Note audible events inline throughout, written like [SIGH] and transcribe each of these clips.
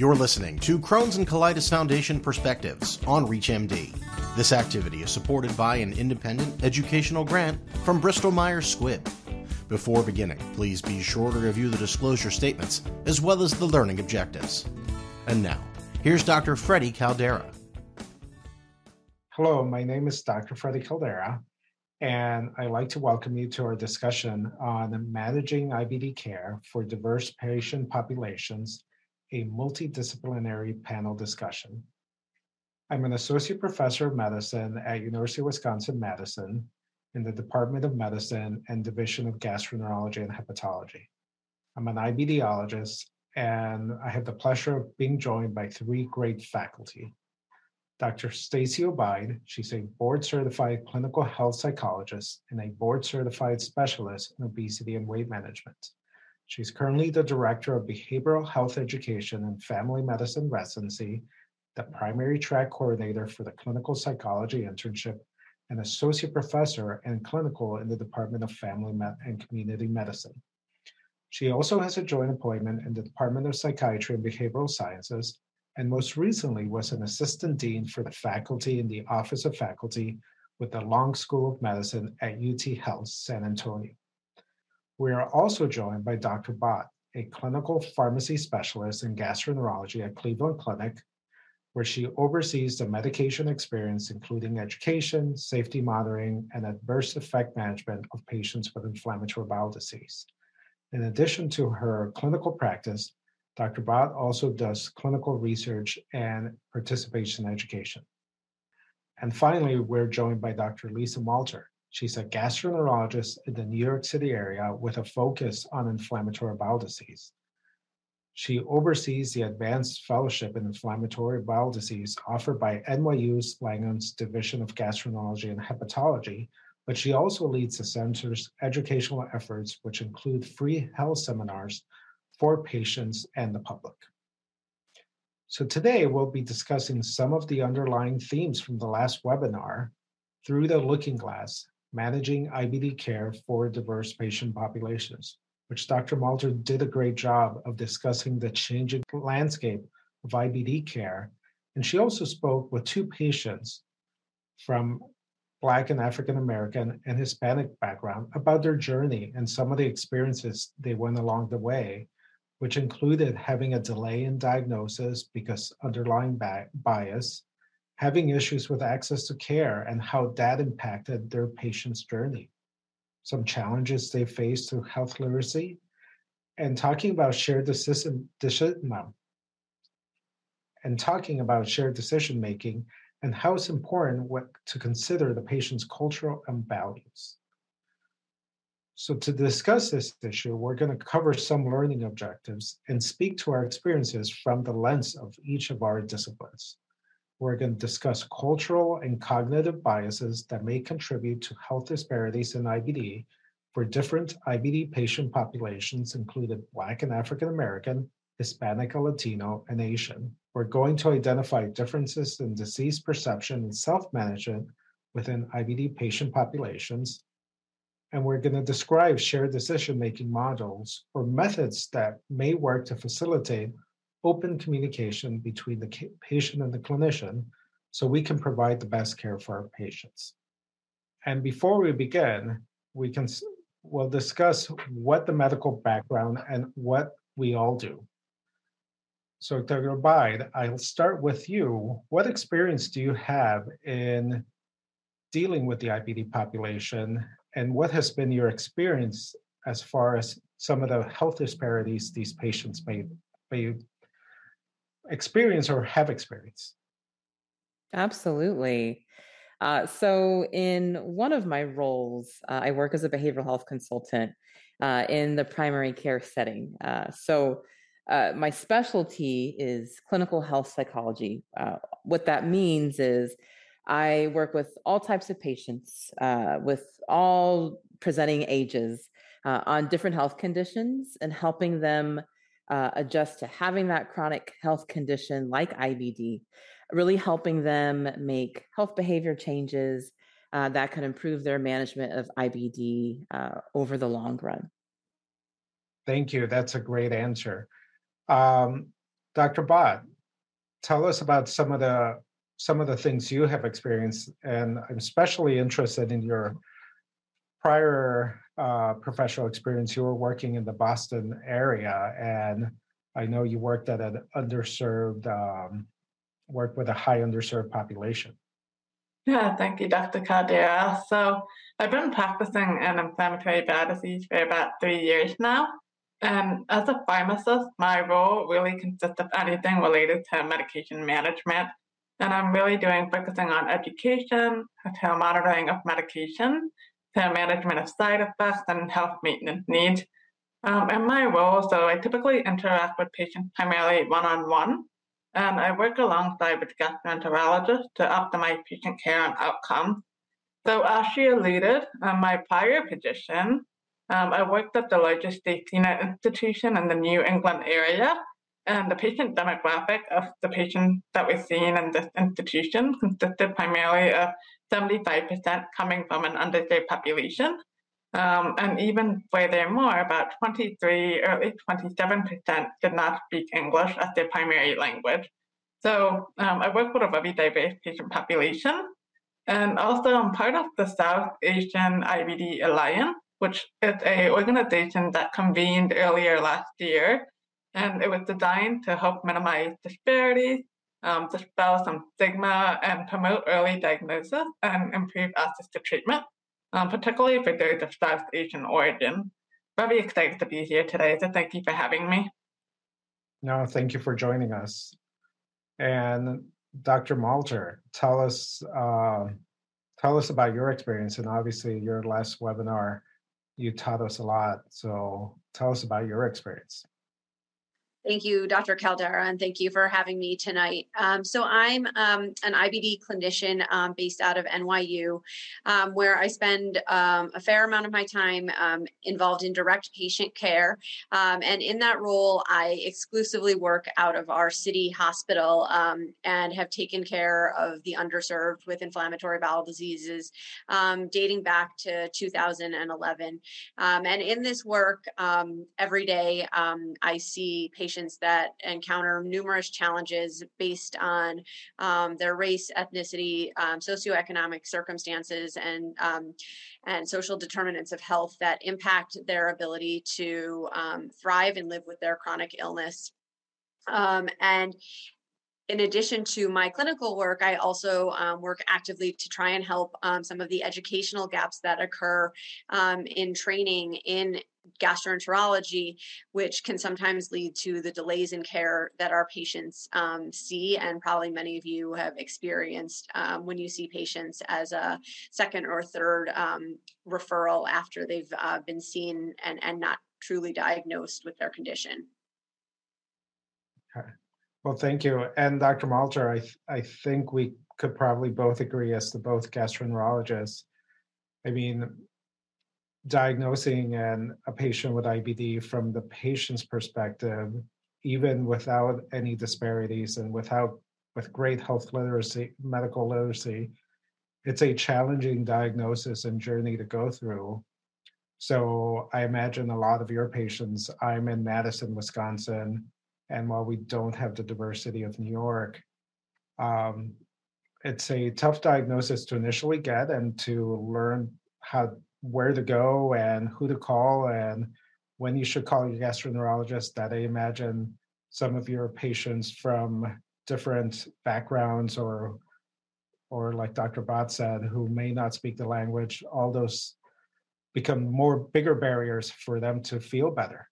You're listening to Crohn's and Colitis Foundation Perspectives on ReachMD. This activity is supported by an independent educational grant from Bristol Myers Squibb. Before beginning, please be sure to review the disclosure statements as well as the learning objectives. And now, here's Dr. Freddie Caldera. Hello, my name is Dr. Freddie Caldera, and I'd like to welcome you to our discussion on managing IBD care for diverse patient populations a multidisciplinary panel discussion. I'm an associate professor of medicine at University of Wisconsin-Madison in the Department of Medicine and Division of Gastroenterology and Hepatology. I'm an IBDologist, and I have the pleasure of being joined by three great faculty. Dr. Stacy Ogbeide, she's a board certified clinical health psychologist and a board certified specialist in obesity and weight management. She's currently the Director of Behavioral Health Education and Family Medicine Residency, the Primary Track Coordinator for the Clinical Psychology Internship, and Associate Professor and Clinical in the Department of Family and Community Medicine. She also has a joint appointment in the Department of Psychiatry and Behavioral Sciences, and most recently was an Assistant Dean for the faculty in the Office of Faculty with the Long School of Medicine at UT Health San Antonio. We are also joined by Dr. Bhat, a clinical pharmacy specialist in gastroenterology at Cleveland Clinic, where she oversees the medication experience, including education, safety monitoring, and adverse effect management of patients with inflammatory bowel disease. In addition to her clinical practice, Dr. Bhat also does clinical research and participation in education. And finally, we're joined by Dr. Lisa Malter, She's a gastroenterologist in the New York City area with a focus on inflammatory bowel disease. She oversees the Advanced Fellowship in Inflammatory Bowel Disease offered by NYU Langone's Division of Gastroenterology and Hepatology, but she also leads the center's educational efforts, which include free health seminars for patients and the public. So today we'll be discussing some of the underlying themes from the last webinar through the looking glass managing IBD care for diverse patient populations, which Dr. Malter did a great job of discussing the changing landscape of IBD care. And she also spoke with two patients from Black and African American and Hispanic background about their journey and some of the experiences they went along the way, which included having a delay in diagnosis because underlying bias, having issues with access to care and how that impacted their patient's journey, some challenges they faced through health literacy, and talking about shared decision, decision and talking about shared decision making and how it's important what, to consider the patient's cultural and values. So to discuss this issue, we're going to cover some learning objectives and speak to our experiences from the lens of each of our disciplines. We're going to discuss cultural and cognitive biases that may contribute to health disparities in IBD for different IBD patient populations, including Black and African American, Hispanic Latino, and Asian. We're going to identify differences in disease perception and self management within IBD patient populations. And we're going to describe shared decision making models or methods that may work to facilitate open communication between the patient and the clinician so we can provide the best care for our patients. And before we begin, we can we'll discuss what the medical background and what we all do. So Dr. Ogbeide, I'll start with you. What experience do you have in dealing with the IBD population and what has been your experience as far as some of the health disparities these patients may, may experience or have experienced. Absolutely. Uh, so, in one of my roles, uh, I work as a behavioral health consultant uh, in the primary care setting. Uh, so, uh, my specialty is clinical health psychology. Uh, what that means is I work with all types of patients with all presenting ages on different health conditions and helping them uh, adjust to having that chronic health condition like IBD, really helping them make health behavior changes uh, that could improve their management of IBD uh, over the long run. Thank you. That's a great answer. Um, Dr. Bhat, tell us about some of the some of the things you have experienced, and I'm especially interested in your prior uh, professional experience. You were working in the Boston area, and I know you worked at an underserved, um, worked with a high underserved population. Yeah, thank you, Dr. Caldera. So I've been practicing in inflammatory bowel disease for about three years now. And as a pharmacist, my role really consists of anything related to medication management. And I'm really doing focusing on education, to monitoring of medication, to management of side effects and health maintenance needs. Um, in my role, so I typically interact with patients primarily one on one, and I work alongside with gastroenterologists to optimize patient care and outcomes. So, as she alluded, my prior position, um, I worked at the largest net institution in the New England area, and the patient demographic of the patients that we're seeing in this institution consisted primarily of 75% coming from an underserved population. Um, and even furthermore, about 23, early 27% did not speak English as their primary language. So um, I work with a very diverse patient population. And also, I'm part of the South Asian IBD Alliance, which is an organization that convened earlier last year. And it was designed to help minimize disparities, um, dispel some stigma, and promote early diagnosis and improve access to treatment, um, particularly for those of South Asian origin. Very excited to be here today, so thank you for having me. No, thank you for joining us. And Dr. Malter, tell us uh, tell us about your experience. And obviously, your last webinar you taught us a lot. So tell us about your experience. Thank you, Dr. Caldera, and thank you for having me tonight. Um, so, I'm um, an IBD clinician um, based out of NYU, um, where I spend um, a fair amount of my time um, involved in direct patient care. and in that role, I exclusively work out of our city hospital and have taken care of the underserved with inflammatory bowel diseases dating back to 2011. and in this work, every day I see patients that encounter numerous challenges based on um, their race, ethnicity, um, socioeconomic circumstances, and um, and social determinants of health that impact their ability to um, thrive and live with their chronic illness. Um, and in addition to my clinical work, I also um, work actively to try and help um, some of the educational gaps that occur um, in training in gastroenterology, which can sometimes lead to the delays in care that our patients um, see, and probably many of you have experienced um, when you see patients as a second or third um, referral after they've uh, been seen and, and not truly diagnosed with their condition. Okay. Well, thank you. And Dr. Malter, I, th- I think we could probably both agree as to both gastroenterologists. I mean, diagnosing an, a patient with IBD from the patient's perspective, even without any disparities and without with great health literacy, medical literacy, it's a challenging diagnosis and journey to go through. So I imagine a lot of your patients, I'm in Madison, Wisconsin, and while we don't have the diversity of New York, um, it's a tough diagnosis to initially get and to learn how where to go and who to call and when you should call your gastroenterologist. That I imagine some of your patients from different backgrounds or or like Dr. Bhat said, who may not speak the language, all those become more bigger barriers for them to feel better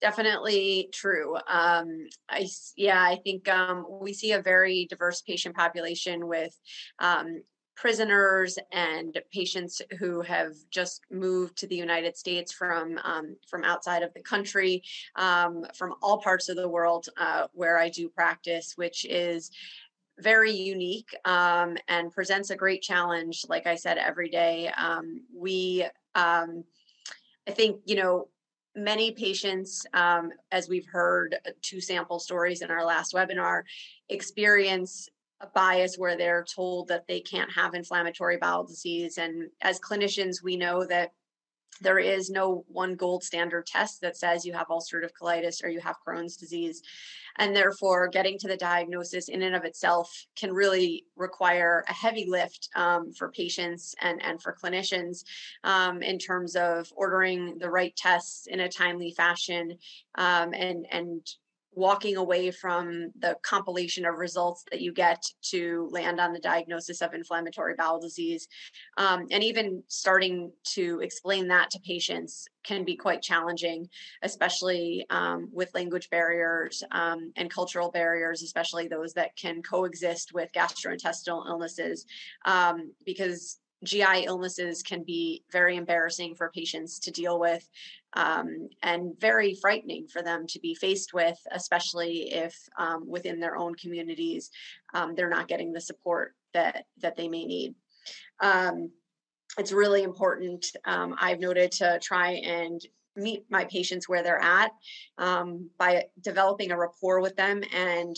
definitely true. Um, I yeah, I think um, we see a very diverse patient population with um, prisoners and patients who have just moved to the United States from um, from outside of the country, um, from all parts of the world uh, where I do practice, which is very unique um, and presents a great challenge. Like I said, every day um, we. Um, I think you know many patients, um, as we've heard uh, two sample stories in our last webinar, experience a bias where they're told that they can't have inflammatory bowel disease. And as clinicians, we know that there is no one gold standard test that says you have ulcerative colitis or you have Crohn's disease. And therefore, getting to the diagnosis in and of itself can really require a heavy lift um, for patients and, and for clinicians um, in terms of ordering the right tests in a timely fashion um, and, and walking away from the compilation of results that you get to land on the diagnosis of inflammatory bowel disease. Um, and even starting to explain that to patients can be quite challenging, especially um, with language barriers um, and cultural barriers, especially those that can coexist with gastrointestinal illnesses, um, because GI illnesses can be very embarrassing for patients to deal with um, and very frightening for them to be faced with, especially if um, within their own communities um, they're not getting the support that that they may need. Um, it's really important. Um, I've noted to try and meet my patients where they're at um, by developing a rapport with them and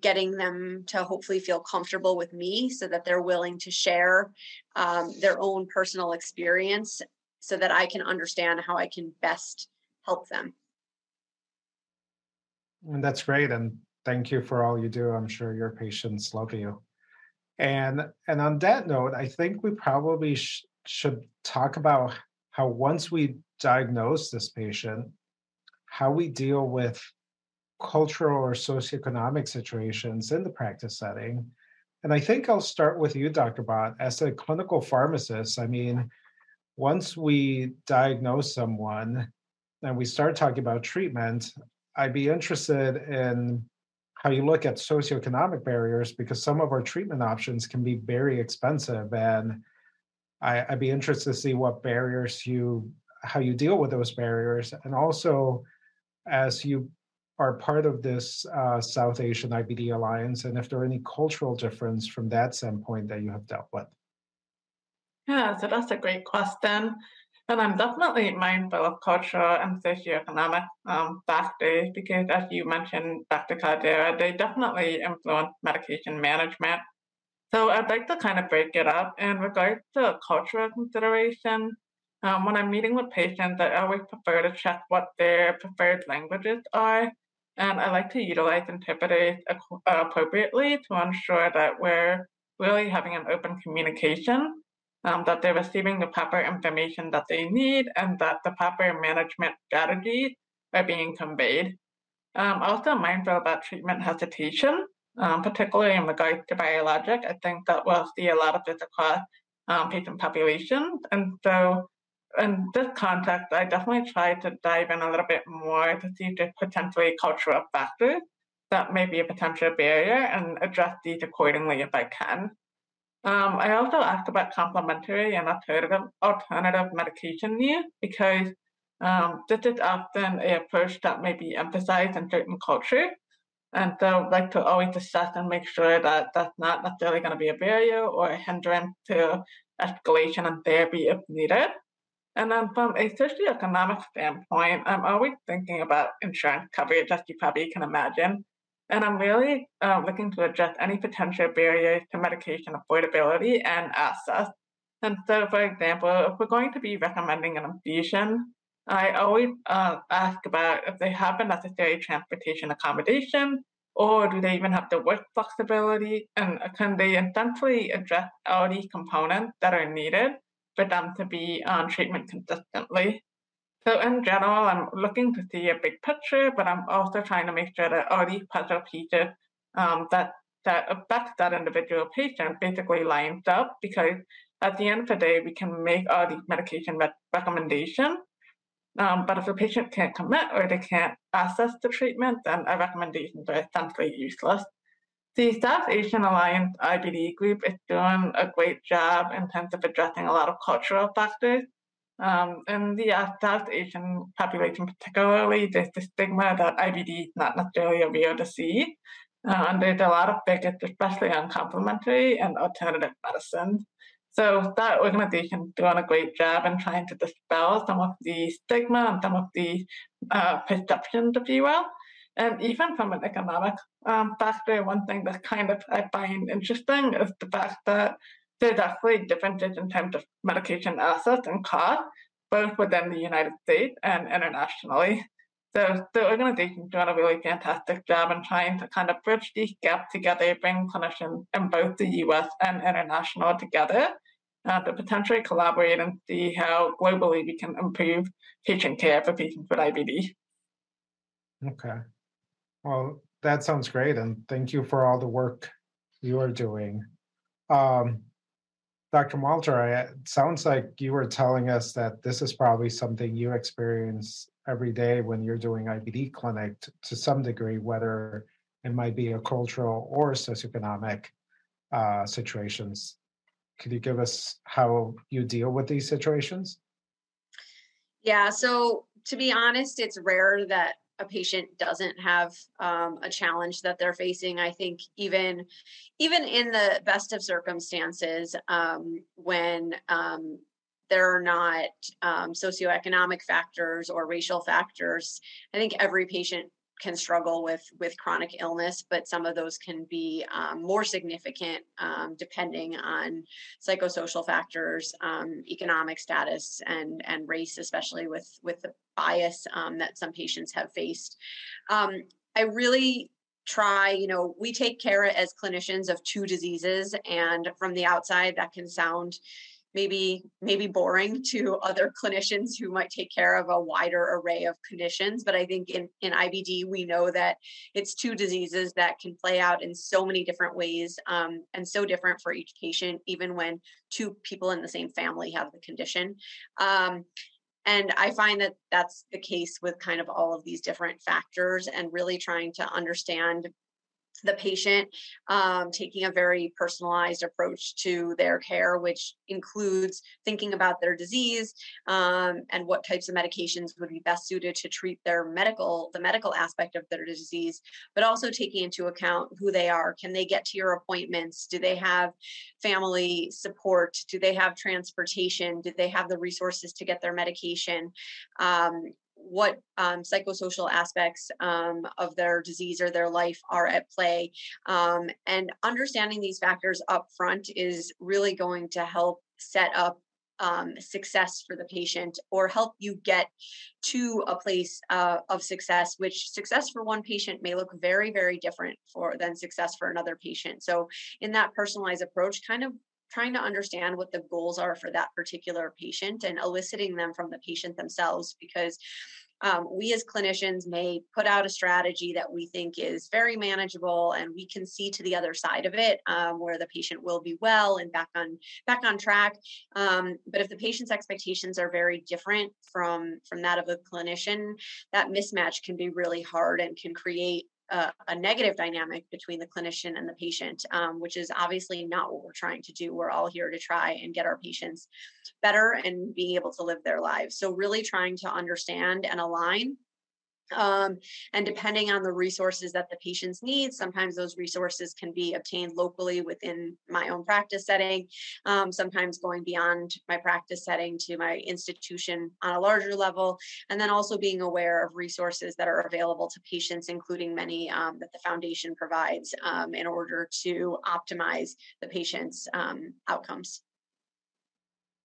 getting them to hopefully feel comfortable with me so that they're willing to share um, their own personal experience so that I can understand how I can best help them. And that's great. And thank you for all you do. I'm sure your patients love you. And and on that note, I think we probably sh- should talk about how once we diagnose this patient, how we deal with cultural or socioeconomic situations in the practice setting. And I think I'll start with you, Dr. Bhat. As a clinical pharmacist, I mean, once we diagnose someone and we start talking about treatment, I'd be interested in how you look at socioeconomic barriers because some of our treatment options can be very expensive. And I, would be interested to see what barriers you, how you deal with those barriers. And also, as you are part of this uh, South Asian IBD Alliance, and if there are any cultural difference from that standpoint that you have dealt with. Yeah, so that's a great question. And I'm definitely mindful of cultural and socioeconomic um, factors because, as you mentioned, Dr. Caldera, they definitely influence medication management. So I'd like to kind of break it up in regards to cultural consideration. Um, when I'm meeting with patients, I always prefer to check what their preferred languages are. And I like to utilize interpreters appropriately to ensure that we're really having an open communication um, that they're receiving the proper information that they need and that the proper management strategies are being conveyed. Um, also mindful about treatment hesitation, um, particularly in regards to biologic. I think that we'll see a lot of this across um, patient populations. And so in this context, I definitely try to dive in a little bit more to see if there's potentially cultural factors that may be a potential barrier and address these accordingly if I can. Um, I also asked about complementary and alternative alternative medication use because um, this is often a approach that may be emphasized in certain cultures. And so I'd like to always assess and make sure that that's not necessarily going to be a barrier or a hindrance to escalation and therapy if needed. And then from a socioeconomic standpoint, I'm always thinking about insurance coverage, as you probably can imagine. And I'm really uh, looking to address any potential barriers to medication affordability and access. And so, for example, if we're going to be recommending an infusion, I always uh, ask about if they have the necessary transportation accommodation, or do they even have the work flexibility, and can they essentially address all these components that are needed for them to be on treatment consistently. So in general, I'm looking to see a big picture, but I'm also trying to make sure that all these puzzle pieces um, that that affect that individual patient basically lines up because at the end of the day, we can make all these medication re- recommendations. Um, but if the patient can't commit or they can't access the treatment, then our recommendations are essentially useless. The South Asian Alliance IBD group is doing a great job in terms of addressing a lot of cultural factors um, in the uh, South Asian population, particularly, there's the stigma that IBD is not necessarily a real disease. Uh, and there's a lot of focus, especially on complementary and alternative medicine. So that organization is doing a great job in trying to dispel some of the stigma and some of the uh, perceptions, if you will. And even from an economic um, factor, one thing that kind of I find interesting is the fact that there's actually differences in terms of medication access and cost both within the United States and internationally. So the organization's doing a really fantastic job in trying to kind of bridge these gaps together, bring clinicians in both the US and international together uh, to potentially collaborate and see how globally we can improve patient care for patients with IBD. Okay. Well, that sounds great. And thank you for all the work you are doing. Um, Dr. Malter, it sounds like you were telling us that this is probably something you experience every day when you're doing IBD clinic to, to some degree, whether it might be a cultural or socioeconomic uh, situations. Could you give us how you deal with these situations? Yeah, so to be honest, it's rare that a patient doesn't have um, a challenge that they're facing i think even even in the best of circumstances um, when um, there are not um, socioeconomic factors or racial factors i think every patient can struggle with with chronic illness but some of those can be um, more significant um, depending on psychosocial factors um, economic status and and race especially with with the bias um, that some patients have faced. Um, i really try you know we take care as clinicians of two diseases and from the outside that can sound maybe maybe boring to other clinicians who might take care of a wider array of conditions but i think in in ibd we know that it's two diseases that can play out in so many different ways um, and so different for each patient even when two people in the same family have the condition. Um, and i find that that's the case with kind of all of these different factors and really trying to understand the patient, um, taking a very personalized approach to their care, which includes thinking about their disease um, and what types of medications would be best suited to treat their medical, the medical aspect of their disease, but also taking into account who they are. Can they get to your appointments? Do they have family support? Do they have transportation? Do they have the resources to get their medication? Um, what um, psychosocial aspects um, of their disease or their life are at play. Um, and understanding these factors up front is really going to help set up um, success for the patient or help you get to a place uh, of success which success for one patient may look very very different for than success for another patient so in that personalized approach kind of trying to understand what the goals are for that particular patient and eliciting them from the patient themselves because um, we as clinicians may put out a strategy that we think is very manageable and we can see to the other side of it um, where the patient will be well and back on back on track. Um, but if the patient's expectations are very different from from that of a clinician that mismatch can be really hard and can create a, a, negative dynamic between the clinician and the patient, um, which is obviously not what we're trying to do. We're all here to try and get our patients better and being able to live their lives. So, really trying to understand and align um, and depending on the resources that the patients need, sometimes those resources can be obtained locally within my own practice setting, um, sometimes going beyond my practice setting to my institution on a larger level, and then also being aware of resources that are available to patients, including many um, that the foundation provides um, in order to optimize the patient's um, outcomes.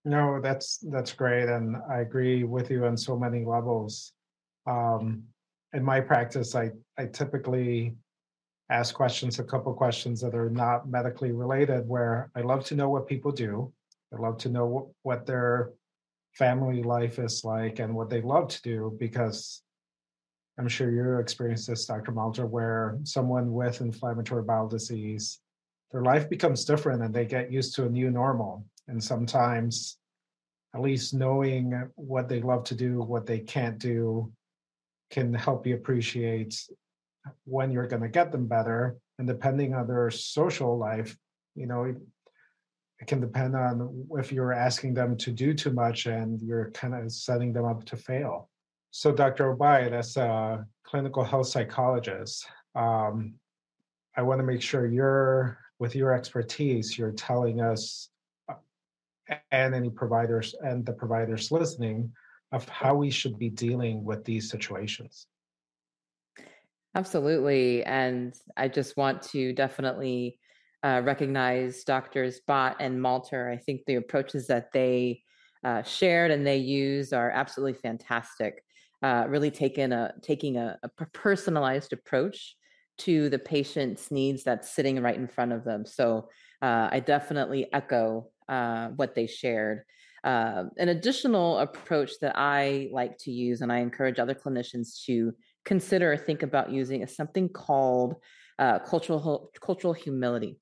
No, that's that's great, and I agree with you on so many levels. Um, in my practice, I, I typically ask questions, a couple questions that are not medically related, where I love to know what people do. I love to know what, what their family life is like and what they love to do because I'm sure you experienced this, Dr. Malter, where someone with inflammatory bowel disease, their life becomes different and they get used to a new normal. And sometimes, at least knowing what they love to do, what they can't do, can help you appreciate when you're going to get them better. And depending on their social life you know it, can depend on if you're asking them to do too much and you're kind of setting them up to fail. So dr Ogbeide as a clinical health psychologist um, i want to make sure you're with your expertise you're telling us uh, and any providers and the providers listening of how we should be dealing with these situations. Absolutely. And I just want to definitely uh, recognize Doctors Bhat and Malter. I think the approaches that they uh, shared and they use are absolutely fantastic. Uh, really taking a taking a, a, personalized approach to the patient's needs that's sitting right in front of them. So uh, I definitely echo uh, what they shared. Uh, an additional approach that I like to use, and I encourage other clinicians to consider or think about using, is something called uh, cultural cultural humility.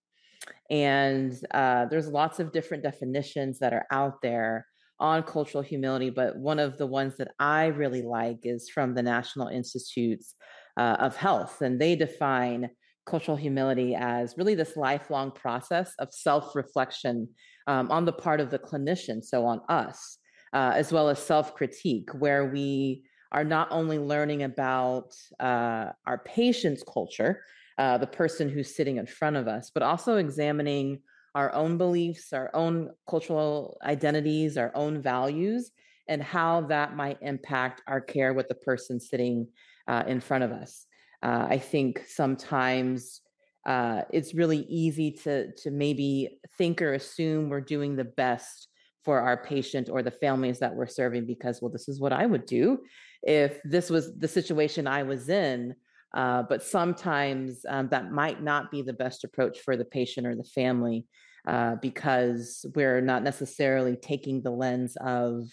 And uh, there's lots of different definitions that are out there on cultural humility, but one of the ones that I really like is from the National Institutes uh, of Health, and they define cultural humility as really this lifelong process of self reflection um, on the part of the clinician, so on us, uh, as well as self critique, where we are not only learning about uh, our patient's culture, uh, the person who's sitting in front of us, but also examining our own beliefs, our own cultural identities, our own values, and how that might impact our care with the person sitting uh, in front of us. Uh, I think sometimes uh, it's really easy to to maybe think or assume we're doing the best for our patient or the families that we're serving because well this is what i would do if this was the situation i was in uh, but sometimes um, that might not be the best approach for the patient or the family uh, because we're not necessarily taking the lens of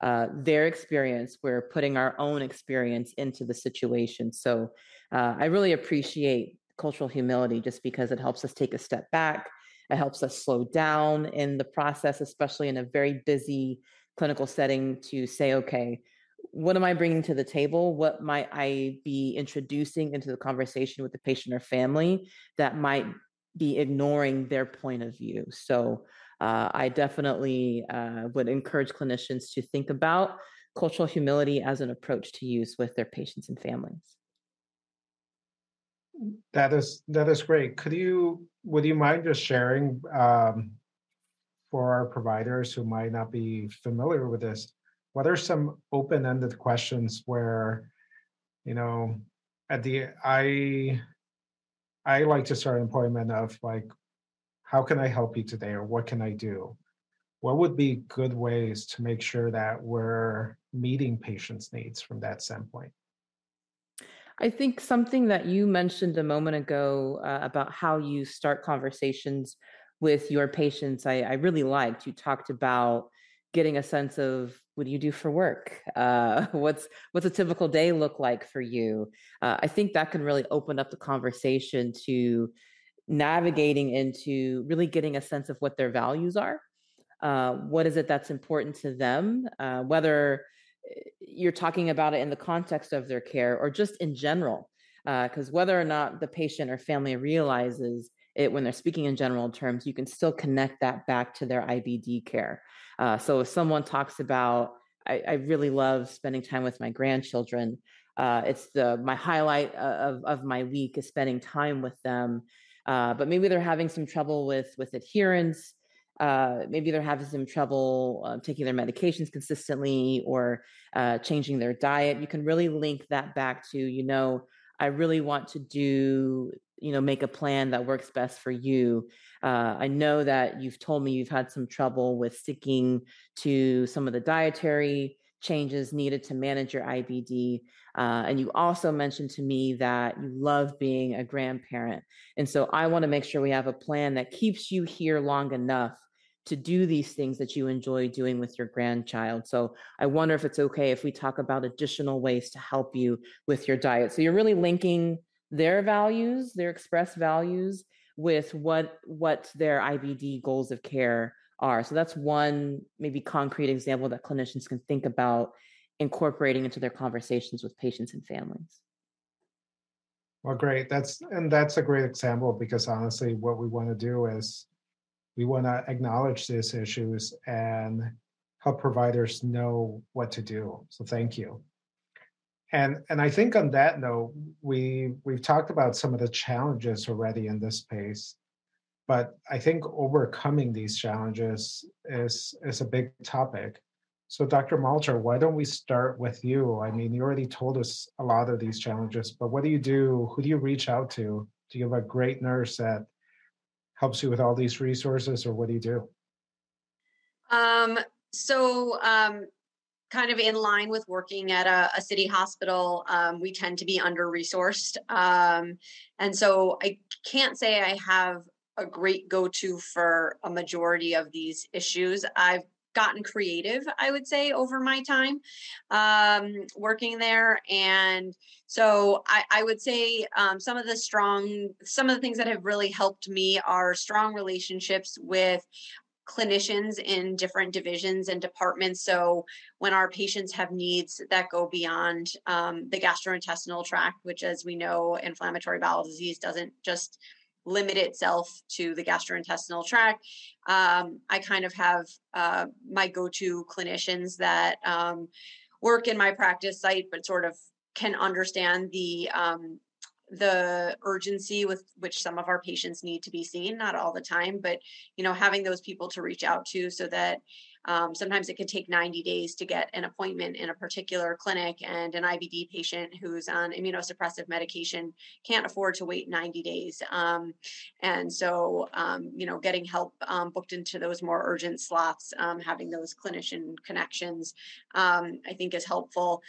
uh, their experience we're putting our own experience into the situation. So uh, i really appreciate cultural humility just because it helps us take a step back. It helps us slow down in the process, especially in a very busy clinical setting, to say, okay, what am I bringing to the table? What might I be introducing into the conversation with the patient or family that might be ignoring their point of view? So uh, I definitely uh, would encourage clinicians to think about cultural humility as an approach to use with their patients and families. That is that is great. Could you would you mind just sharing um, for our providers who might not be familiar with this? What are some open-ended questions where, you know, at the I I like to start an appointment of like, how can I help you today, or what can I do? What would be good ways to make sure that we're meeting patients' needs from that standpoint? I think something that you mentioned a moment ago uh, about how you start conversations with your patients, I, I, really liked. You talked about getting a sense of what do you do for work? Uh, [LAUGHS] what's what's a typical day look like for you? Uh, I think that can really open up the conversation to navigating into really getting a sense of what their values are. Uh, what is it that's important to them? Uh, whether you're talking about it in the context of their care or just in general because uh, whether or not the patient or family realizes it when they're speaking in general terms you can still connect that back to their ibd care. Uh, so if someone talks about I, I, really love spending time with my grandchildren uh, it's the my highlight of, of my week is spending time with them. Uh, but maybe they're having some trouble with with adherence uh, maybe they're having some trouble uh, taking their medications consistently or uh, changing their diet. You can really link that back to, you know, I really want to do, you know, make a plan that works best for you. Uh, I know that you've told me you've had some trouble with sticking to some of the dietary changes needed to manage your IBD. Uh, and you also mentioned to me that you love being a grandparent. And so I want to make sure we have a plan that keeps you here long enough to do these things that you enjoy doing with your grandchild. So I wonder if it's okay if we talk about additional ways to help you with your diet. So you're really linking their values, their expressed values with what what their IBD goals of care are. So that's one maybe concrete example that clinicians can think about incorporating into their conversations with patients and families. Well, great. That's and that's a great example because honestly, what we want to do is we want to acknowledge these issues and help providers know what to do. So thank you. And and I think on that note, we we've talked about some of the challenges already in this space, but I think overcoming these challenges is is a big topic. So Dr. Malter, why don't we start with you? I mean, you already told us a lot of these challenges, but what do you do? Who do you reach out to? Do you have a great nurse that helps you with all these resources or what do you do? Um, so um, kind of in line with working at a, a city hospital, um, we tend to be under resourced. Um, and so I can't say I have a great go to for a majority of these issues. I've gotten creative, I would say, over my time um, working there. And so I, I would say um, some of the strong, some of the things that have really helped me are strong relationships with clinicians in different divisions and departments. So when our patients have needs that go beyond um, the gastrointestinal tract, which, as we know, inflammatory bowel disease doesn't just limit itself to the gastrointestinal tract. Um, I kind of have uh, my go-to clinicians that um, work in my practice site, but sort of can understand the um, the urgency with which some of our patients need to be seen not all the time but you know having those people to reach out to so that um, sometimes it can take 90 days to get an appointment in a particular clinic and an ibd patient who's on immunosuppressive medication can't afford to wait 90 days. Um, and so um, you know getting help um, booked into those more urgent slots um, having those clinician connections um, i think is helpful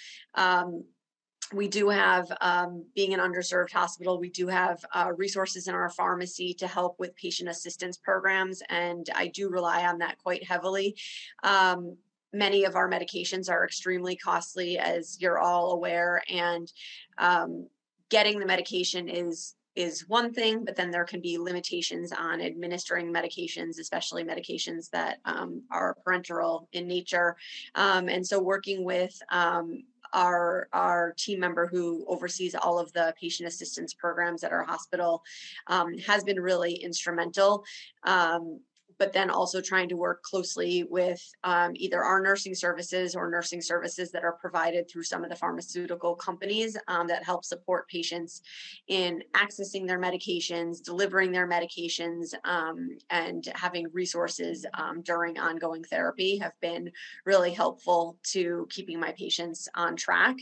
we do have, um, being an underserved hospital, we do have uh, resources in our pharmacy to help with patient assistance programs, and I do rely on that quite heavily. Um, many of our medications are extremely costly, as you're all aware, and um, getting the medication is is one thing, but then there can be limitations on administering medications, especially medications that um, are parenteral in nature. Um, and so, working with um, our our team member who oversees all of the patient assistance programs at our hospital um, has been really instrumental um, but then also trying to work closely with um, either our nursing services or nursing services that are provided through some of the pharmaceutical companies um, that help support patients in accessing their medications, delivering their medications, um, and having resources um, during ongoing therapy have been really helpful to keeping my patients on track.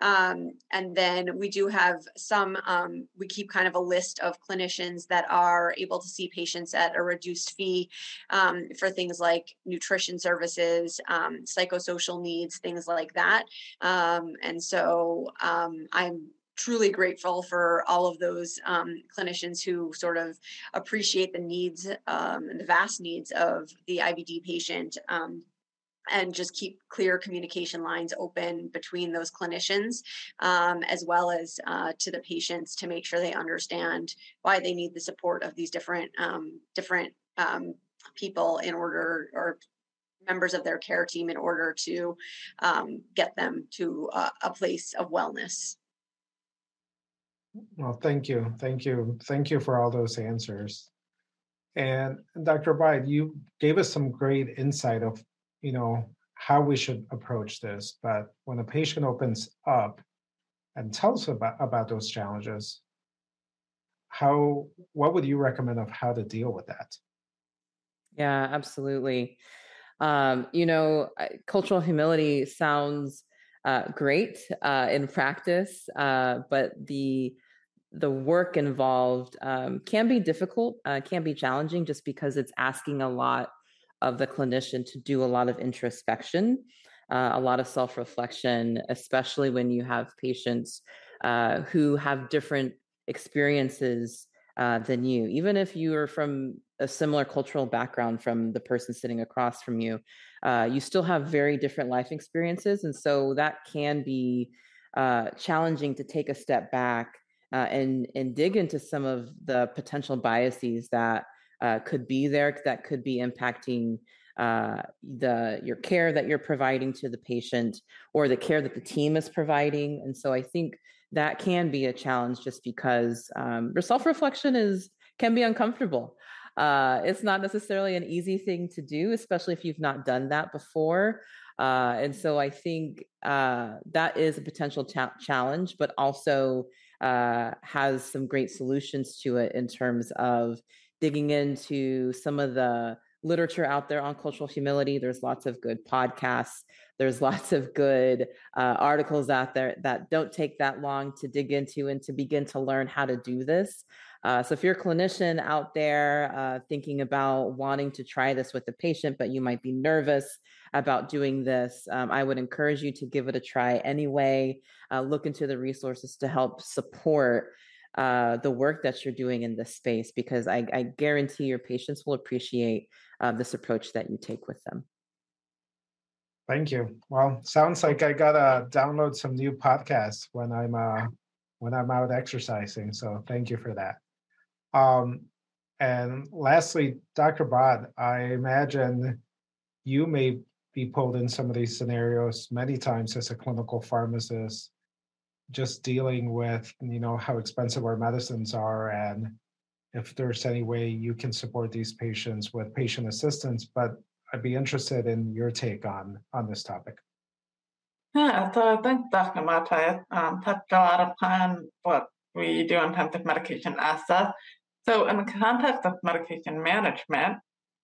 Um, and then we do have some, um, we keep kind of a list of clinicians that are able to see patients at a reduced fee um, for things like nutrition services, um, psychosocial needs, things like that. Um, and so um, I'm truly grateful for all of those um, clinicians who sort of appreciate the needs um, and the vast needs of the IBD patient. Um, and just keep clear communication lines open between those clinicians um, as well as uh, to the patients to make sure they understand why they need the support of these different different people in order or members of their care team in order to um, get them to a, a place of wellness. Well, thank you. Thank you. Thank you for all those answers. And Dr. Bide, you gave us some great insight of, you know, how we should approach this. But when a patient opens up and tells about, about those challenges, how what would you recommend of how to deal with that? Yeah, absolutely. Um, you know, cultural humility sounds uh, great uh, in practice, uh, but the the work involved um, can be difficult, uh, can be challenging, just because it's asking a lot of the clinician to do a lot of introspection, uh, a lot of self reflection, especially when you have patients uh, who have different experiences than you. Even if you are from a similar cultural background from the person sitting across from you, uh, you still have very different life experiences. And so that can be uh, challenging to take a step back uh, and, and dig into some of the potential biases that uh, could be there, that could be impacting uh, the your care that you're providing to the patient or the care that the team is providing. And so I think that can be a challenge just because um, self-reflection is can be uncomfortable. Uh, it's not necessarily an easy thing to do, especially if you've not done that before. Uh, and so I think uh, that is a potential ta- challenge, but also uh, has some great solutions to it in terms of digging into some of the literature out there on cultural humility. There's lots of good podcasts. There's [LAUGHS] lots of good uh, articles out there that don't take that long to dig into and to begin to learn how to do this. Uh, so if you're a clinician out there uh, thinking about wanting to try this with the patient, but you might be nervous about doing this, um, I would encourage you to give it a try anyway. Uh, look into the resources to help support uh, the work that you're doing in this space because I, I guarantee your patients will appreciate uh, this approach that you take with them. Thank you. Well, sounds like I gotta download some new podcasts when I'm uh, when I'm out exercising. So thank you for that. Um, and lastly, Dr. Bhat, I imagine you may be pulled in some of these scenarios many times as a clinical pharmacist, just dealing with you know how expensive our medicines are and if there's any way you can support these patients with patient assistance. But I'd be interested in your take on on this topic. Yeah, so I think Dr. Malter um, touched a lot upon what we do in terms of medication access. So, in the context of medication management,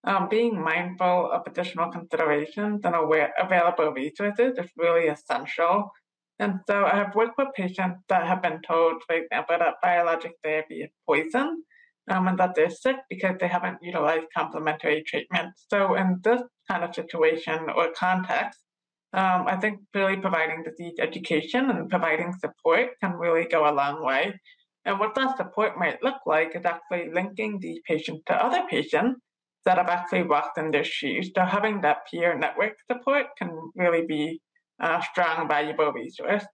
um, being mindful of additional considerations and aware, available resources is really essential. And so, I have worked with patients that have been told, for example, that biologic therapy is poison um, and that they're sick because they haven't utilized complementary treatment. So, in this kind of situation or context, um, I think really providing disease education and providing support can really go a long way. And what that support might look like is actually linking these patients to other patients that have actually walked in their shoes. So having that peer network support can really be a strong, valuable resource.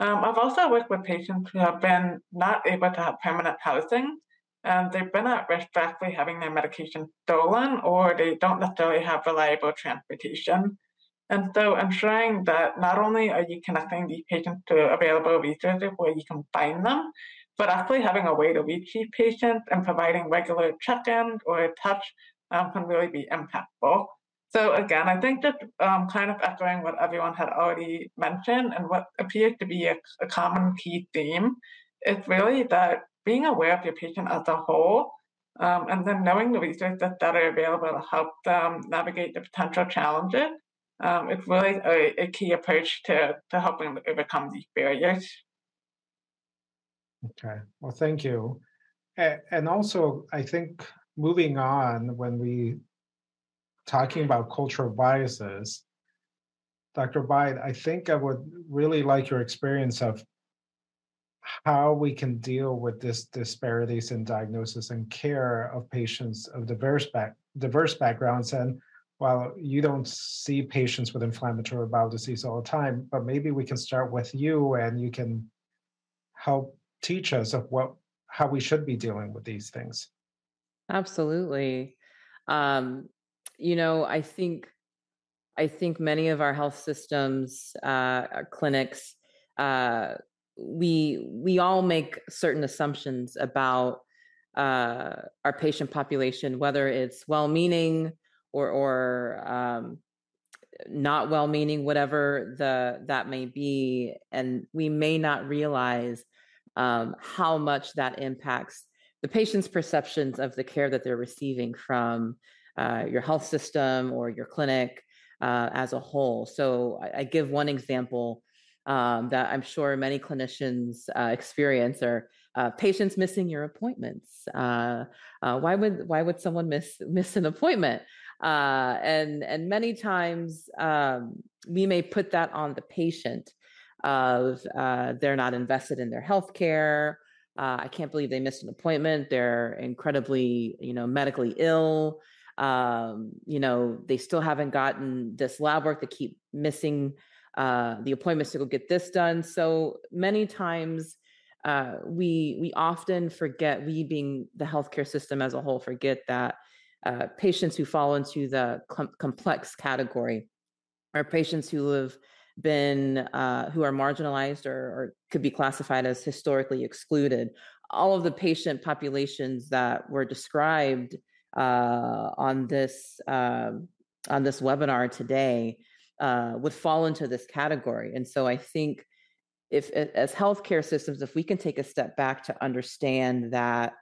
Um, I've also worked with patients who have been not able to have permanent housing and they've been at risk for actually having their medication stolen or they don't necessarily have reliable transportation. And so ensuring that not only are you connecting these patients to available resources where you can find them, but actually having a way to reach these patients and providing regular check-ins or touch um, can really be impactful. So again, I think just um, kind of echoing what everyone had already mentioned and what appears to be a, a common key theme is really that being aware of your patient as a whole um, and then knowing the resources that are available to help them navigate the potential challenges um, it's really a, a, key approach to, to helping overcome these barriers. Okay, well, thank you. And also, I think moving on, when we talking about cultural biases, Dr. Byde, I think I would really like your experience of how we can deal with this disparities in diagnosis and care of patients of diverse back, diverse backgrounds and while you don't see patients with inflammatory bowel disease all the time, but maybe we can start with you and you can help teach us of what how we should be dealing with these things. Absolutely. Um, you know, I think I think many of our health systems, uh, our clinics, uh, we we all make certain assumptions about uh, our patient population, whether it's well-meaning or or um, not well-meaning, whatever the that may be, and we may not realize um, how much that impacts the patient's perceptions of the care that they're receiving from uh, your health system or your clinic uh, as a whole. So I, I give one example um, that I'm sure many clinicians uh, experience are uh, patients missing your appointments. Uh, uh why would why would someone miss miss an appointment? Uh, and and many times um, we may put that on the patient of uh, they're not invested in their health care. I can't believe they missed an appointment. They're incredibly, you know, medically ill. Um, you know, they still haven't gotten this lab work. They keep missing uh, the appointments to go get this done. So many times uh, we we often forget, we being the healthcare system as a whole, forget that uh, patients who fall into the com- complex category are patients who have been uh, who are marginalized or, or, could be classified as historically excluded. All of the patient populations that were described uh, on this um, on this webinar today uh, would fall into this category. And so I think if as healthcare systems, if we can take a step back to understand that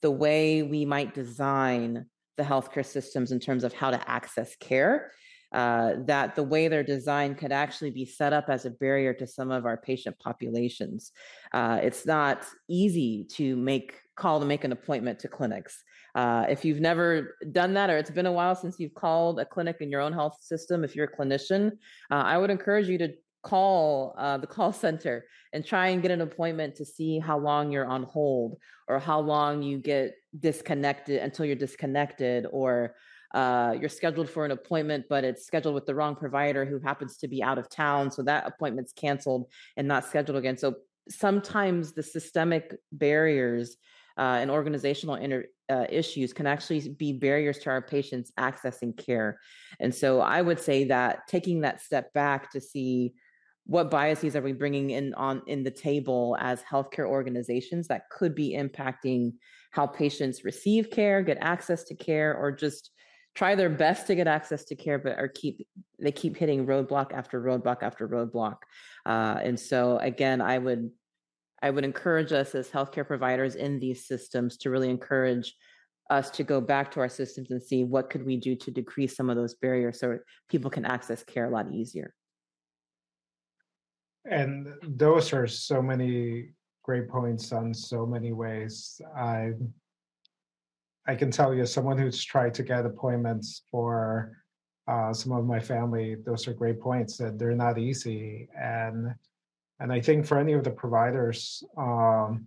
the way we might design the healthcare systems in terms of how to access care, uh, that the way they're designed could actually be set up as a barrier to some of our patient populations. Uh, it's not easy to make call to make an appointment to clinics. Uh, if you've never done that, or it's been a while since you've called a clinic in your own health system, if you're a clinician, uh, I would encourage you to call uh, the [LAUGHS] call center and try and get an appointment to see how long you're on hold or how long you get disconnected until you're disconnected or uh, you're scheduled for an appointment, but it's scheduled with the wrong provider who happens to be out of town. So that appointment's canceled and not scheduled again. So sometimes the systemic barriers uh, and organizational inter, uh, issues can actually be barriers to our patients accessing care. And so I would say that taking that step back to see what biases are we bringing in on in the table as healthcare organizations that could be impacting how patients receive care, get access to care, or just try their best to get access to care, but are keep they keep hitting roadblock after roadblock after roadblock. Uh, and so again, I would I would encourage us as healthcare providers in these systems to really encourage us to go back to our systems and see what could we do to decrease some of those barriers so people can access care a lot easier. And those are so many great points on so many ways. I I can tell you, someone who's tried to get appointments for uh, some of my family, those are great points. That they're not easy, and and I think for any of the providers um,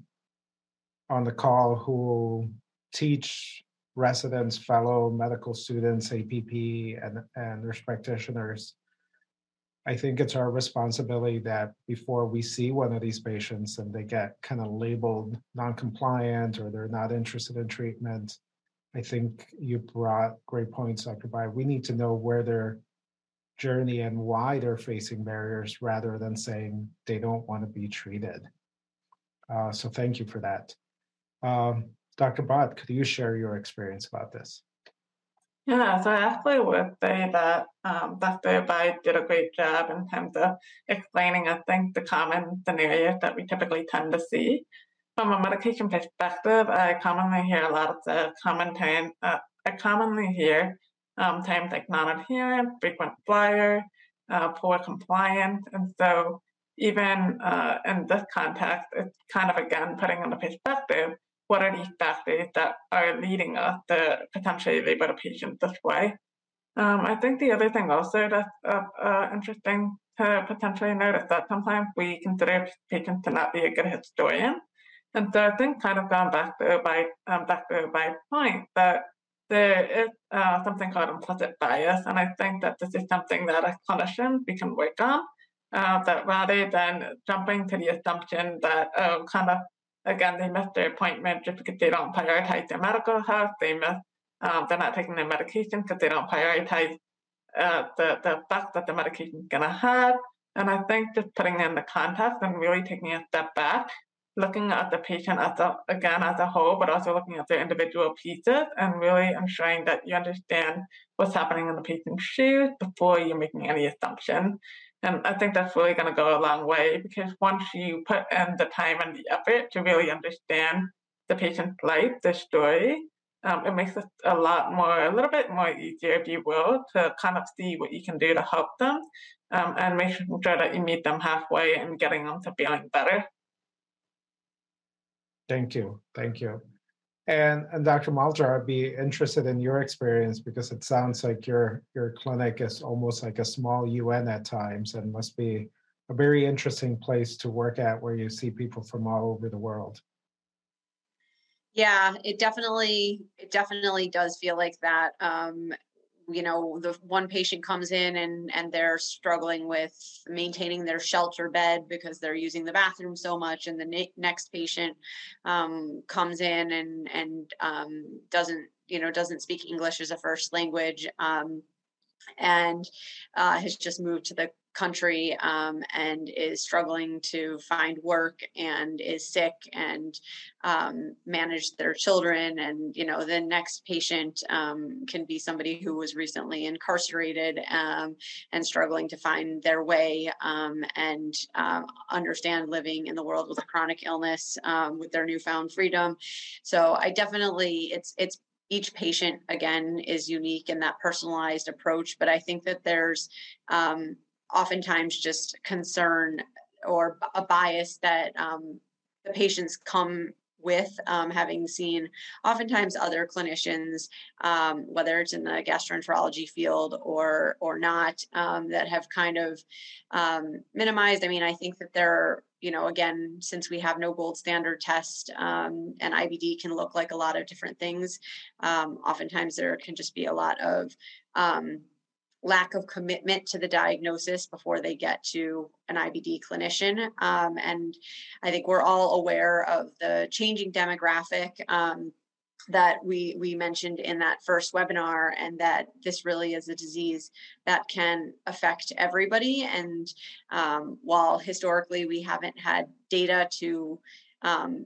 on the call who teach residents, fellow medical students, APP, and, and nurse practitioners, I think it's our responsibility that before we see one of these patients and they get kind of labeled non-compliant or they're not interested in treatment, I think you brought great points, Dr. Bai. We need to know where their journey and why they're facing barriers rather than saying they don't want to be treated. Uh, so thank you for that. Um, Dr. Bhat, could you share your experience about this? Yeah, so I actually would say that um, Dr. Bai did a great job in terms of explaining, I think, the common scenarios that we typically tend to see. From a medication perspective, I commonly hear a lot of the common terms, uh, I commonly hear um, terms like non-adherent, frequent flyer, uh, poor compliance. And so even uh, in this context, it's kind of, again, putting into perspective, what are these factors that are leading us to potentially label a patient this way? Um, I think the other thing also that's uh, uh, interesting to potentially notice that sometimes we consider patients to not be a good historian. And so I think kind of going back to my um, back to my point that there is uh, something called implicit bias, and I think that this is something that as clinicians we can work on. Uh, that rather than jumping to the assumption that oh, kind of again they missed their appointment just because they don't prioritize their medical health, they miss um, they're not taking their medication because they don't prioritize uh, the the effect that the medication is gonna have. And I think just putting in the context and really taking a step back looking at the patient as a, again as a whole, but also looking at their individual pieces and really ensuring that you understand what's happening in the patient's shoes before you're making any assumption. And I think that's really going to go a long way because once you put in the time and the effort to really understand the patient's life, their story, um, it makes it a lot more, a little bit more easier, if you will, to kind of see what you can do to help them um, and make sure that you meet them halfway and getting them to feeling better. Thank you. Thank you. And, and Dr. Malter, I'd be interested in your experience because it sounds like your your clinic is almost like a small UN at times and must be a very interesting place to work at where you see people from all over the world. Yeah, it definitely it definitely does feel like that. Um, you know the one patient comes in and and they're struggling with maintaining their shelter bed because they're using the bathroom so much and the ne- next patient um, comes in and and um, doesn't you know doesn't speak english as a first language um, and uh, has just moved to the country um, and is struggling to find work and is sick and um, manage their children and you know the next patient um, can be somebody who was recently incarcerated um, and struggling to find their way um, and uh, understand living in the world with a chronic illness with their newfound freedom. So i definitely it's it's each patient again is unique in that personalized approach but i think that there's um, oftentimes just concern or a bias that um, the patients come with, um, having seen oftentimes other clinicians, um, whether it's in the gastroenterology field or or not, um, that have kind of um, minimized. I mean, I think that there are, you know, again, since we have no gold standard test, um, and IBD can look like a lot of different things. Um, oftentimes, there can just be a lot of lack of commitment to the diagnosis before they get to an IBD clinician. Um, and I think we're all aware of the changing demographic. Um, that we we mentioned in that first webinar and that this really is a disease that can affect everybody and um, while historically we haven't had data to um,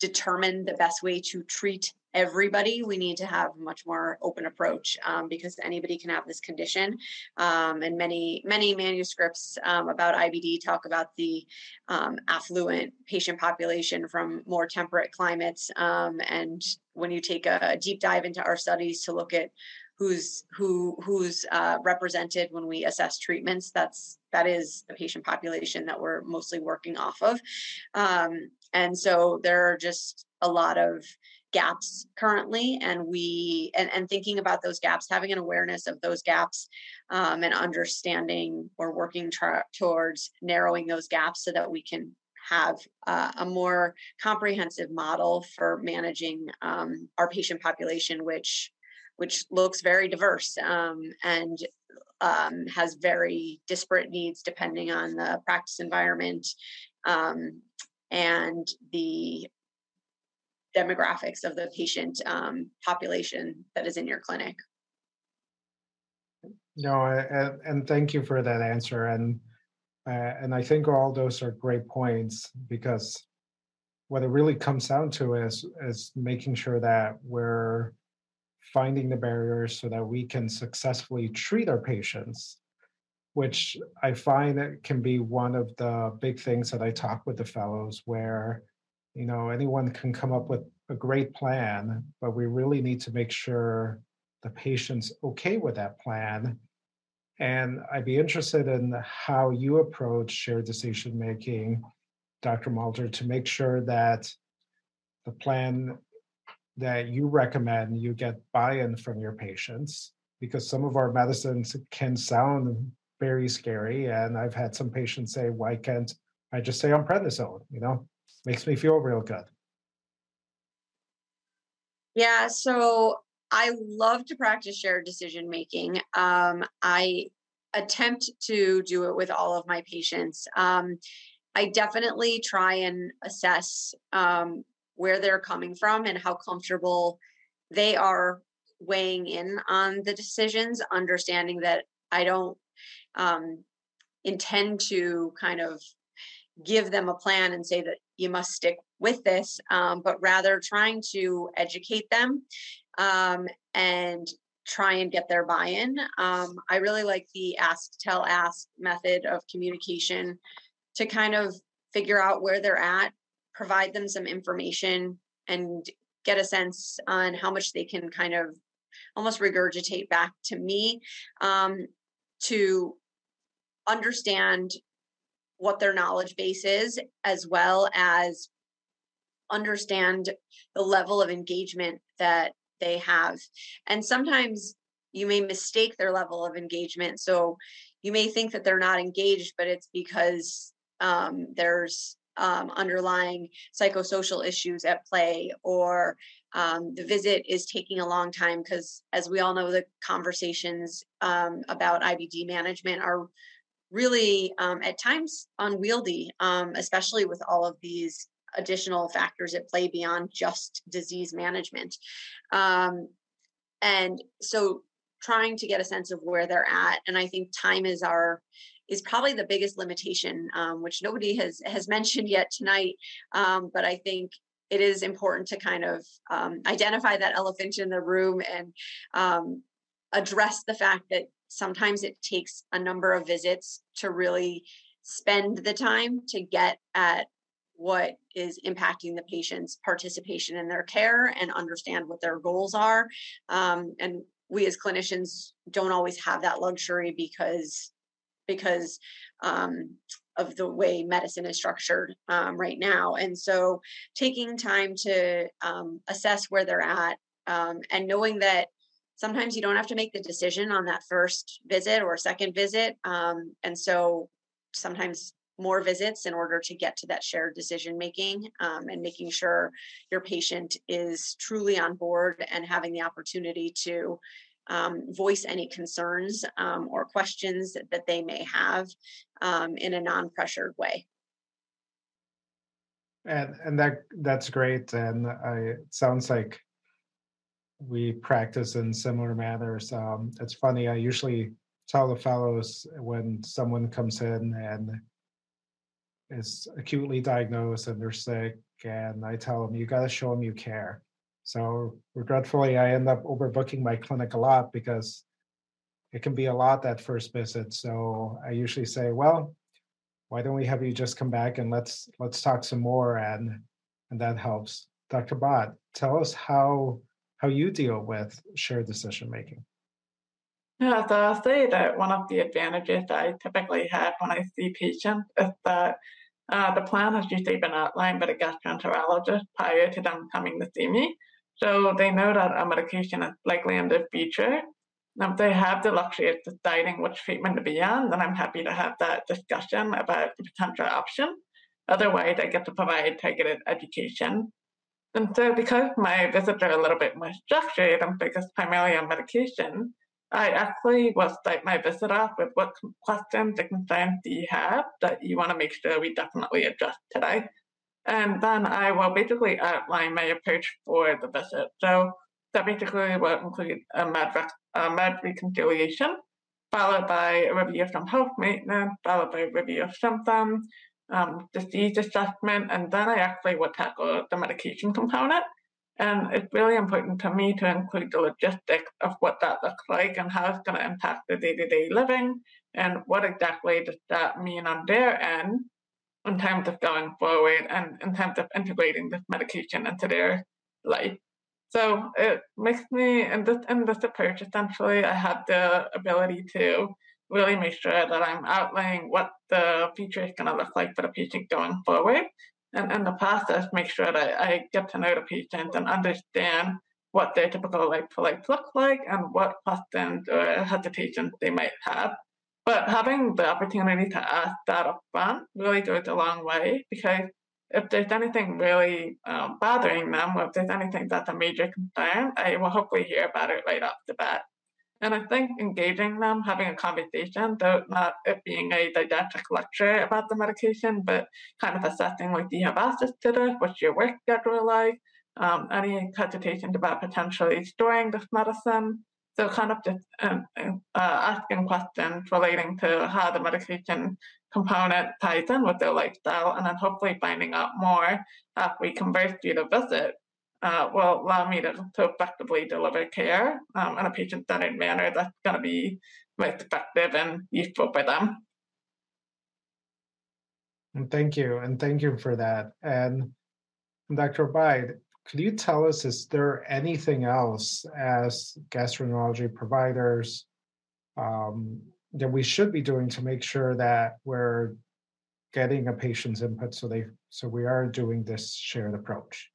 determine the best way to treat everybody we need to have much more open approach um, because anybody can have this condition. Um, and many many manuscripts um, about ibd talk about the um, affluent patient population from more temperate climates um, and when you take a, a, deep dive into our studies to look at who's who who's uh, represented when we assess treatments that's that is the patient population that we're mostly working off of. Um, and so there are just a lot of gaps currently and we and, and thinking about those gaps having an awareness of those gaps um, and understanding or working tra- towards narrowing those gaps so that we can have uh, a more comprehensive model for managing um, our patient population which which looks very diverse um, and um, has very disparate needs depending on the practice environment um, and the demographics of the patient um, population that is in your clinic. No, and, and thank you for that answer. And uh, and I think all those are great points because what it really comes down to is is making sure that we're finding the barriers so that we can successfully treat our patients which i find it can be one of the big things that i talk with the fellows where you know anyone can come up with a great plan but we really need to make sure the patient's okay with that plan. And i'd be interested in how you approach shared decision making dr malter to make sure that the plan that you recommend you get buy-in from your patients because some of our medicines can sound very scary and i've had some patients say why can't i just stay on prednisone? You know makes me feel real good. Yeah, so I love to practice shared decision making. Um, I attempt to do it with all of my patients. Um, I definitely try and assess um, where they're coming from and how comfortable they are weighing in on the decisions, understanding that I don't um, intend to kind of give them a plan and say that you must stick with this, um, but rather trying to educate them um, and try and get their buy in. Um, I really like the ask, tell, ask method of communication to kind of figure out where they're at, provide them some information, and get a sense on how much they can kind of almost regurgitate back to me um, to understand what their knowledge base is, as well as understand the level of engagement that they have. And sometimes you may mistake their level of engagement. So you may think that they're not engaged, but it's because um, there's um, underlying psychosocial issues at play, or um, the visit is taking a long time because, as we all know, the conversations um, about IBD management are really um, at times unwieldy, um, especially with all of these additional factors at play beyond just disease management. Um, and so trying to get a sense of where they're at. And I think time is our is probably the biggest limitation, um, which nobody has has [LAUGHS] mentioned yet tonight. Um, but I think it is important to kind of um, identify that elephant in the room and address the fact that sometimes it takes a number of visits to really spend the time to get at what is impacting the patient's participation in their care and understand what their goals are. Um, and we as clinicians don't always have that luxury because because um, of the way medicine is structured um, right now. And so taking time to um, assess where they're at um, and knowing that sometimes you don't have to make the decision on that first visit or second visit. Um, and so sometimes more visits in order to get to that shared decision making um, and making sure your patient is truly on board and having the opportunity to um, voice any concerns um, or questions that, they may have um, in a non-pressured way. And and that that's great. And I, it sounds like we practice in similar manners. Um, it's funny. I usually tell the fellows when someone comes in and is acutely diagnosed and they're sick, and I tell them you got to show them you care. So regretfully, I end up overbooking my clinic a lot because it can be a lot that first visit. So I usually say, well, why don't we have you just come back and let's let's talk some more and and that helps. Dr. Bhat, tell us how how you deal with shared decision making. Yeah, so I'll say that one of the advantages I typically have when I see patients is that uh, the plan has usually been outlined by the gastroenterologist prior to them coming to see me. So they know that a medication is likely in the future. Now, if they have the luxury of deciding which treatment to be on, then I'm happy to have that discussion about the potential option. Otherwise, I get to provide targeted education. And so, because my visits are a little bit more structured and focused primarily on medication, I actually will start my visit off with what questions and concerns do you have that you want to make sure we definitely address today. And then I will basically outline my approach for the visit. So that basically will include a med, rec- a med reconciliation, followed by a review of some health maintenance, followed by a review of symptoms, um, disease assessment, and then I actually will tackle the medication component. And it's really important to me to include the logistics of what that looks like and how it's going to impact the day to day living and what exactly does that mean on their end in terms of going forward and in terms of integrating this medication into their life. So it makes me in this in this approach essentially I have the ability to really make sure that I'm outlining what the future is gonna look like for the patient going forward. And in the process make sure that I get to know the patient and understand what their typical life for life look like and what questions or hesitations they might have. But having the opportunity to ask that up front really goes a long way because if there's anything really um, bothering them, or if there's anything that's a major concern, I will hopefully hear about it right off the bat. And I think engaging them, having a conversation, though not it being a didactic lecture about the medication, but kind of assessing like, do you have access to this? What's your work schedule like? Um, any hesitations about potentially storing this medicine? So kind of just um, uh, asking questions relating to how the medication component ties in with their lifestyle, and then hopefully finding out more after we converse through the visit uh, will allow me to, to effectively deliver care um, in a patient-centered manner that's going to be most effective and useful for them. And thank you, and thank you for that. And Dr. Bide, could you tell us, is there anything else as gastroenterology providers um, that we should be doing to make sure that we're getting a patient's input so they so we are doing this shared approach?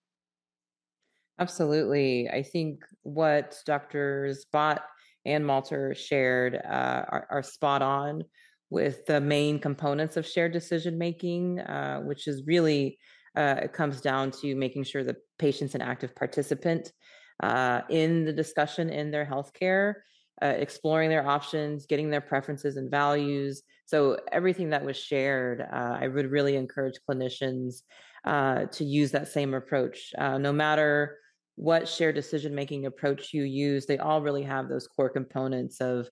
Absolutely. I think what Doctors Bhat and Malter shared uh, are, are, spot on with the main components of shared decision making, uh, which is really uh, it comes down to making sure the patient's an active participant uh, in the discussion in their healthcare, uh, exploring their options, getting their preferences and values. So everything that was shared, uh, I would really encourage clinicians to use that same approach. No matter what shared decision making approach you use, they all really have those core components of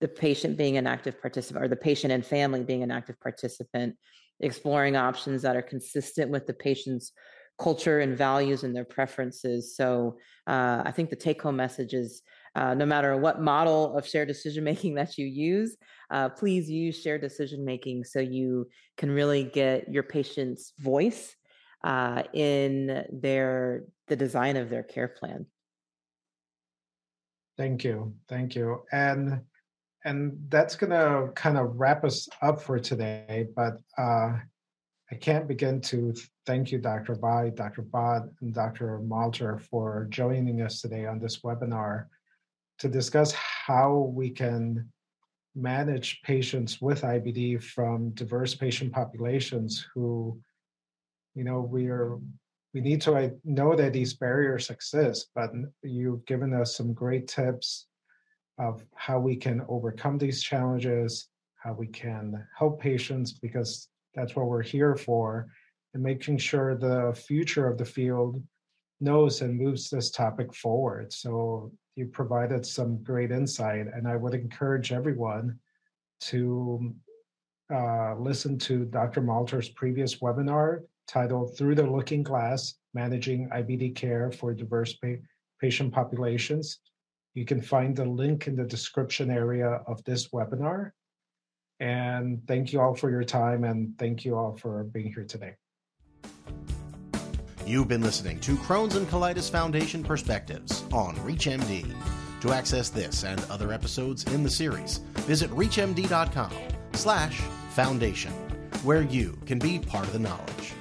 the patient being an active participant or the patient and family being an active participant exploring options that are consistent with the patient's culture and values and their preferences. So uh, I think the take home message is uh, no matter what model of shared decision making [LAUGHS] that you use, uh, please use shared decision making so you can really get your patient's voice uh, in their the design of their care plan. Thank you, thank you. And and that's to kind of wrap us up for today. But uh, I can't begin to thank you, Dr. Bai, Dr. Bhat, and Dr. Malter for joining us today on this webinar to discuss how we can manage patients with IBD from diverse patient populations who, you know, we are we need to know that these barriers exist, but you've given us some great tips of how we can overcome these challenges, how we can help patients, because that's what we're here for, and making sure the future of the field knows and moves this topic forward. So you provided some great insight, and I would encourage everyone to uh, listen to Dr. Malter's previous webinar titled Through the Looking Glass Managing IBD Care for Diverse pa- Patient Populations. You can find the link in the description area of this webinar. And thank you all for your time and thank you all for being here today. You've been listening to Crohn's and Colitis Foundation Perspectives on ReachMD. To access this and other episodes in the series, visit reachmd.com slash foundation, where you can be part of the knowledge.